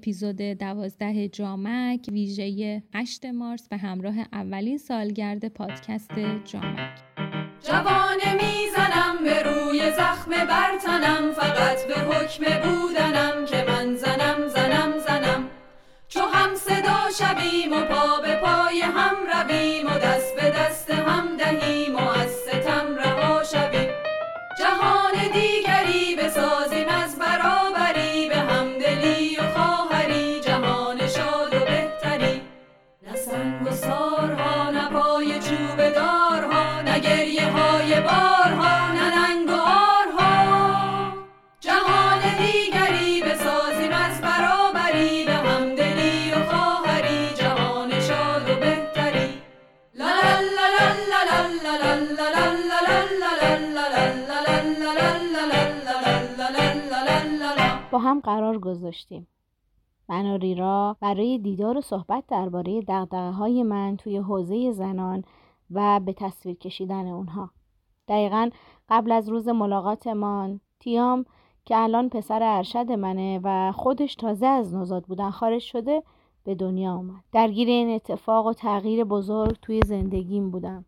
اپیزود دوازده جامک ویژه 8 مارس به همراه اولین سالگرد پادکست جامک. جوانه می‌زنم به روی زخم برتنم فقط به حکم بودنم که من زنم زنم زنم. چو هم صدا شویم و پا به پای هم رویم نه سنگ و سارها نه پای چوب دارها نه گریه های بارها نه ننگ و جهان دیگری بسازیم از برابری به همدلی و خواهری جهان شاد و بهتری لا لا لا لا لا لا لا لا با هم قرار گذاشتیم من و ریرا برای دیدار و صحبت درباره دقدقه های من توی حوزه زنان و به تصویر کشیدن اونها. دقیقا قبل از روز ملاقاتمان تیام که الان پسر ارشد منه و خودش تازه از نوزاد بودن خارج شده به دنیا آمد درگیر این اتفاق و تغییر بزرگ توی زندگیم بودم.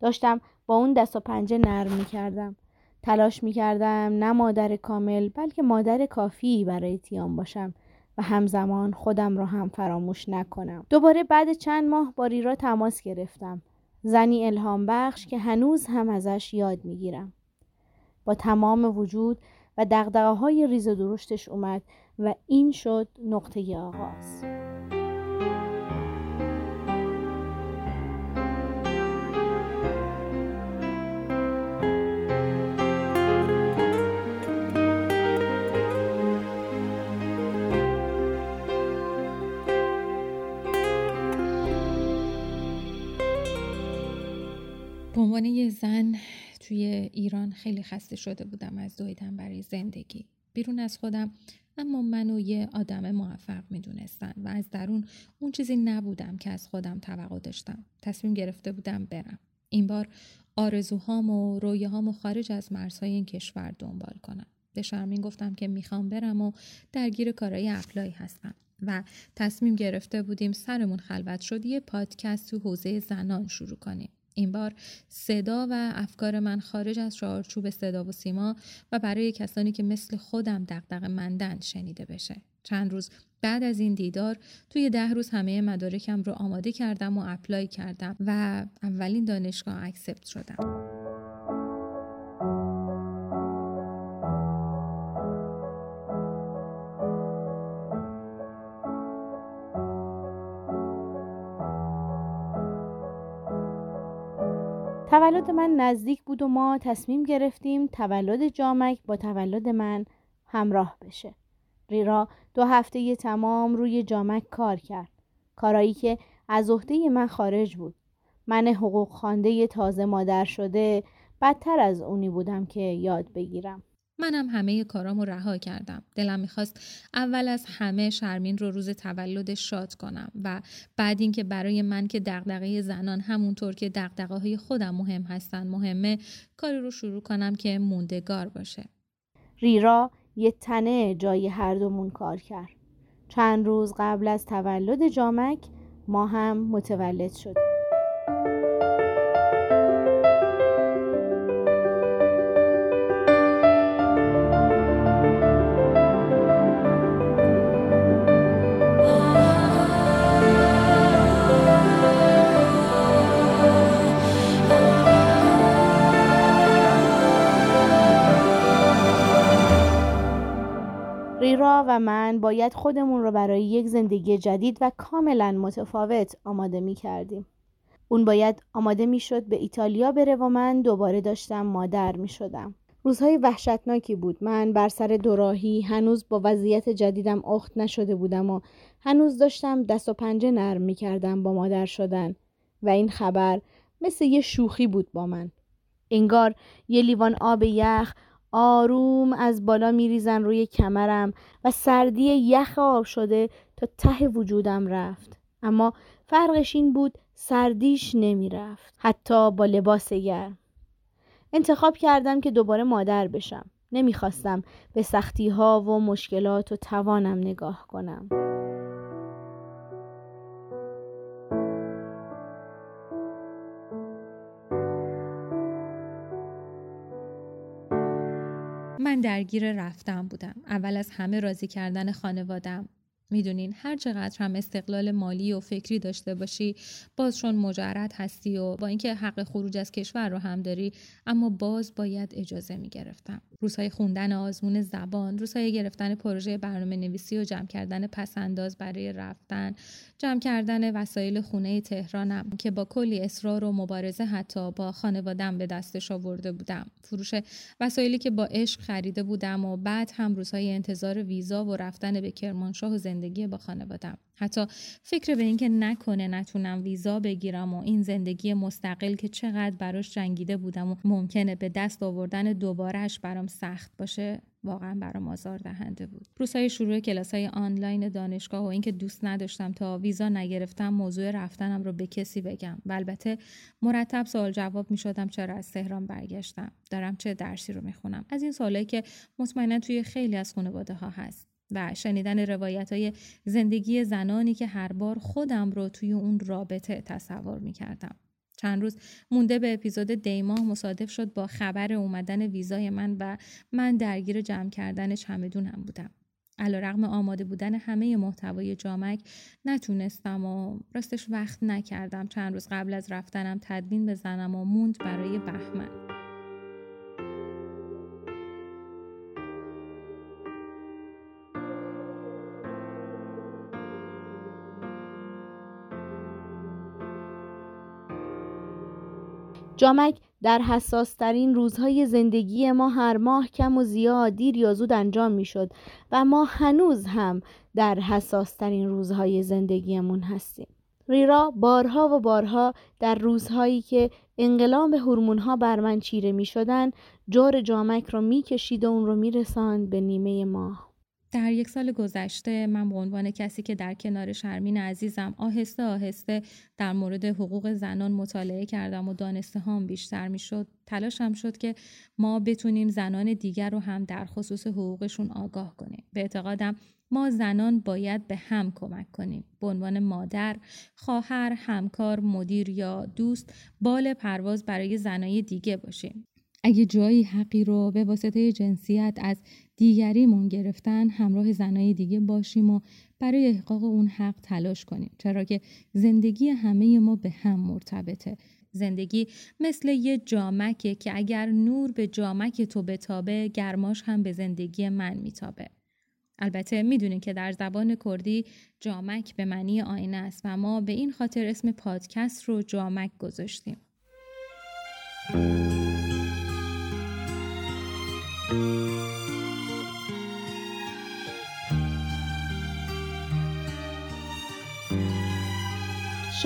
داشتم با اون دست و پنجه نرم می کردم تلاش می کردم نه مادر کامل بلکه مادر کافی برای تیام باشم. و همزمان خودم را هم فراموش نکنم. دوباره بعد چند ماه با ریرا تماس گرفتم. زنی الهام بخش که هنوز هم ازش یاد می گیرم. با تمام وجود و دقدقه های ریز و درشتش اومد و این شد نقطه آغاز. به عنوان یه زن توی ایران خیلی خسته شده بودم از دویدن برای زندگی. بیرون از خودم اما منو یه آدم موفق می‌دونستن و از درون اون چیزی نبودم که از خودم توقع داشتم. تصمیم گرفته بودم برم. این بار آرزوهام و رویاهام و خارج از مرزهای این کشور دنبال کنم. به شرمین گفتم که می‌خوام برم و درگیر کارهای اپلای هستم و تصمیم گرفته بودیم سرمون خلوت شد یه پادکست تو حوزه زنان شروع کنیم. این بار صدا و افکار من خارج از چارچوب صدا و سیما و برای کسانی که مثل خودم دغدغه‌مندن شنیده بشه. چند روز بعد از این دیدار توی ده روز همه مدارکم رو آماده کردم و apply کردم و اولین دانشگاه accept شدم. تولد من نزدیک بود و ما تصمیم گرفتیم تولد جامک با تولد من همراه بشه. ریرا دو هفته تمام روی جامک کار کرد. کارایی که از عهده من خارج بود. من حقوق خوانده تازه مادر شده بدتر از اونی بودم که یاد بگیرم. منم همه کارامو رها کردم. دلم می‌خواست اول از همه شرمین رو روز تولدش شاد کنم و بعد اینکه برای من که دغدغه زنان همونطور که دغدغه های خودم مهم هستن مهمه کاری رو شروع کنم که موندگار باشه. ریرا یه تنه جای هر دومون کار کرد. چند روز قبل از تولد جامک ما هم متولد شدیم. من باید خودمون رو برای یک زندگی جدید و کاملا متفاوت آماده می کردیم. اون باید آماده می شد به ایتالیا بره و من دوباره داشتم مادر می شدم. روزهای وحشتناکی بود. من بر سر دوراهی هنوز با وضعیت جدیدم اخت نشده بودم و هنوز داشتم دست و پنجه نرم می کردم با مادر شدن و این خبر مثل یه شوخی بود با من. انگار یه لیوان آب یخ آروم از بالا میریزن روی کمرم و سردی یخ آب شده تا ته وجودم رفت. اما فرقش این بود سردیش نمی‌رفت حتی با لباس گرم. انتخاب کردم که دوباره مادر بشم. نمی‌خواستم به سختی ها و مشکلات و توانم نگاه کنم. درگیر رفتن بودم. اول از همه راضی کردن خانوادم. می‌دونین هر چقدر هم استقلال مالی و فکری داشته باشی باز چون مجرد هستی و با اینکه حق خروج از کشور رو هم داری اما باز باید اجازه می‌گرفتم. روزهای خوندن آزمون زبان روزهای گرفتن پروژه برنامه نویسی و جمع کردن پسنداز برای رفتن جمع کردن وسایل خونه تهرانم که با کلی اصرار و مبارزه حتی با خانوادم به دستش آورده بودم. فروش وسایلی که با عشق خریده بودم و بعد هم روزهای انتظار ویزا و رفتن به کرمانشاه و زندگی با خانوادم حتی فکر به اینکه نکنه نتونم ویزا بگیرم و این زندگی مستقل که چقدر براش جنگیده بودم و ممکنه به دست آوردن دوبارهش برام سخت باشه واقعا برام آزار دهنده بود. روزهای شروع کلاس های آنلاین دانشگاه و اینکه دوست نداشتم تا ویزا نگرفتم موضوع رفتنم رو به کسی بگم. و البته مرتب سوال جواب می شدم چرا از تهران برگشتم. دارم چه درسی رو می‌خونم. از این سوالایی که مطمئنا توی خیلی از خانواده ها هست. و شنیدن روایت های زندگی زنانی که هر بار خودم رو توی اون رابطه تصور می کردم. چند روز مونده به اپیزود دیماه مصادف شد با خبر اومدن ویزای من و من درگیر جمع کردن چمدونم بودم. علا رقم آماده بودن همه محتوای جامک نتونستم و راستش وقت نکردم چند روز قبل از رفتنم تدوین بزنم و موند برای بهمن. جامک در حساسترین روزهای زندگی ما هر ماه کم و زیاد دیر یا زود انجام می شد و ما هنوز هم در حساسترین روزهای زندگیمون هستیم. ریرا بارها و بارها در روزهایی که انقلاب هورمونها بر من چیره می شدن جور جامک را می کشید و اون رو می رساند به نیمه ماه. در یک سال گذشته من به عنوان کسی که در کنار شرمین عزیزم آهسته آهسته در مورد حقوق زنان مطالعه کردم و دانسته هم بیشتر می شد تلاشم شد که ما بتونیم زنان دیگر رو هم در خصوص حقوقشون آگاه کنیم. به اعتقادم ما زنان باید به هم کمک کنیم. به عنوان مادر، خواهر، همکار، مدیر یا دوست بال پرواز برای زنای دیگه باشیم. اگه جایی حقی رو به واسطه جنسیت از دیگریمون گرفتن همراه زنای دیگه باشیم و برای احقاق اون حق تلاش کنیم. چرا که زندگی همه ما به هم مرتبطه. زندگی مثل یه جامکه که اگر نور به جامک تو بتابه گرماش هم به زندگی من میتابه. البته می‌دونین که در زبان کردی جامک به معنی آینه است و ما به این خاطر اسم پادکست رو جامک گذاشتیم.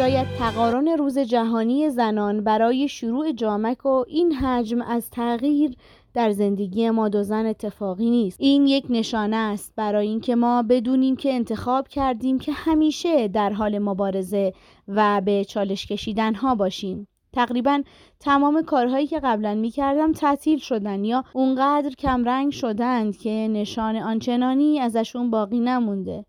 شاید تقارن روز جهانی زنان برای شروع جامک و این حجم از تغییر در زندگی ما دو زن اتفاقی نیست. این یک نشانه است برای اینکه ما بدونیم که انتخاب کردیم که همیشه در حال مبارزه و به چالش کشیدن ها باشیم. تقریبا تمام کارهایی که قبلا می کردم تعطیل شدن یا اونقدر کمرنگ شدند که نشان آنچنانی ازشون باقی نمونده.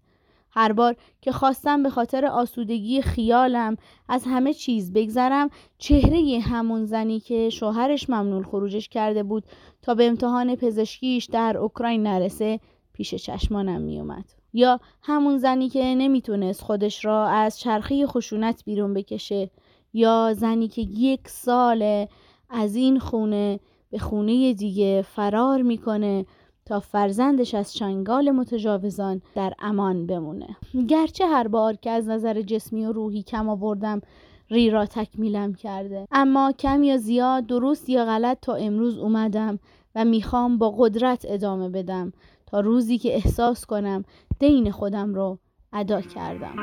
هر بار که خواستم به خاطر آسودگی خیالم از همه چیز بگذرم چهره همون زنی که شوهرش ممنول خروجش کرده بود تا به امتحان پزشکیش در اوکراین نرسه پیش چشمانم میومد یا همون زنی که نمی‌تونست خودش را از چرخه خشونت بیرون بکشه یا زنی که یک سال از این خونه به خونه دیگه فرار می‌کنه تا فرزندش از چنگال متجاوزان در امان بمونه. گرچه هر بار که از نظر جسمی و روحی کم آوردم ری را تکمیلم کرده. اما کم یا زیاد درست یا غلط تا امروز اومدم و می‌خوام با قدرت ادامه بدم تا روزی که احساس کنم دین خودم رو ادا کردم.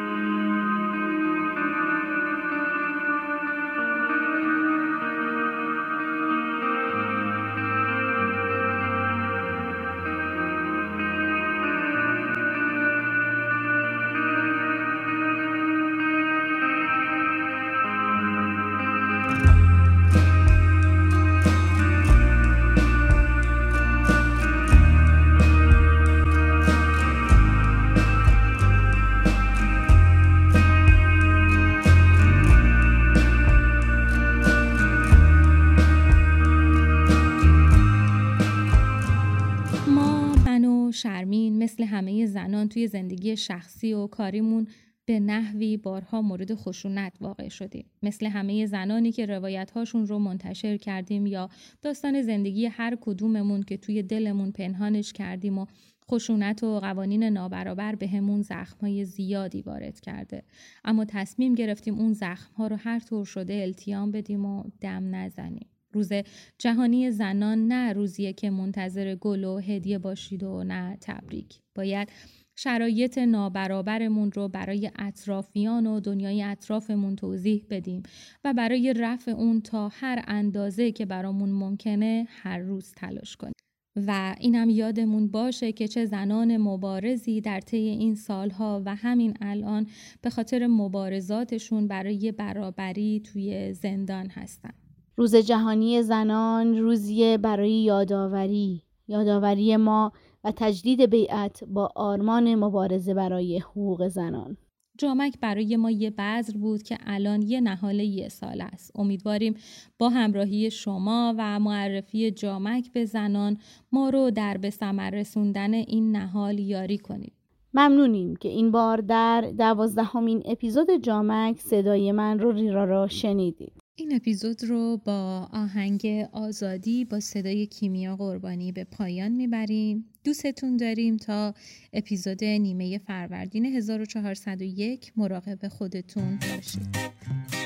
مثل همه زنان توی زندگی شخصی و کاریمون به نحوی بارها مورد خشونت واقع شدیم. مثل همه زنانی که روایت هاشون رو منتشر کردیم یا داستان زندگی هر کدوممون که توی دلمون پنهانش کردیم و خشونت و قوانین نابرابر به همون زخمهای زیادی وارد کرده. اما تصمیم گرفتیم اون زخمها رو هر طور شده التیام بدیم و دم نزنیم. روز جهانی زنان نه روزیه که منتظر گل و هدیه باشید و نه تبریک باید شرایط نابرابرمون رو برای اطرافیان و دنیای اطرافمون توضیح بدیم و برای رفع اون تا هر اندازه که برامون ممکنه هر روز تلاش کنیم. و اینم یادمون باشه که چه زنان مبارزی در طی این سالها و همین الان به خاطر مبارزاتشون برای برابری توی زندان هستن. روز جهانی زنان روزیه برای یادآوری یادآوری ما و تجدید بیعت با آرمان مبارزه برای حقوق زنان جامک برای ما یه بذر بود که الان یه نهال یه سال است. امیدواریم با همراهی شما و معرفی جامک به زنان ما رو در به ثمر رسوندن این نهال یاری کنید. ممنونیم که این بار در دوازدهمین اپیزود جامک صدای من رو ریرا را شنیدید. این اپیزود رو با آهنگ آزادی با صدای کیمیا قربانی به پایان می‌بریم. دوستتون داریم تا اپیزود نیمه فروردین 1401 مراقب خودتون باشید.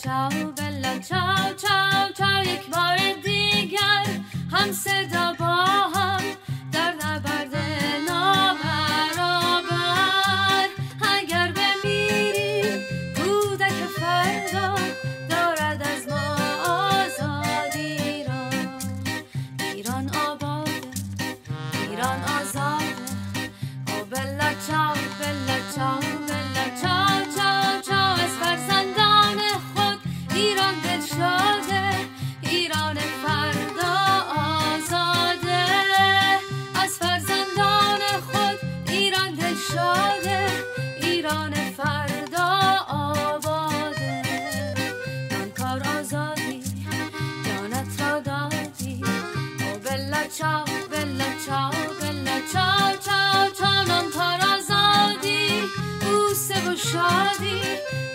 ciao, bella ciao. chore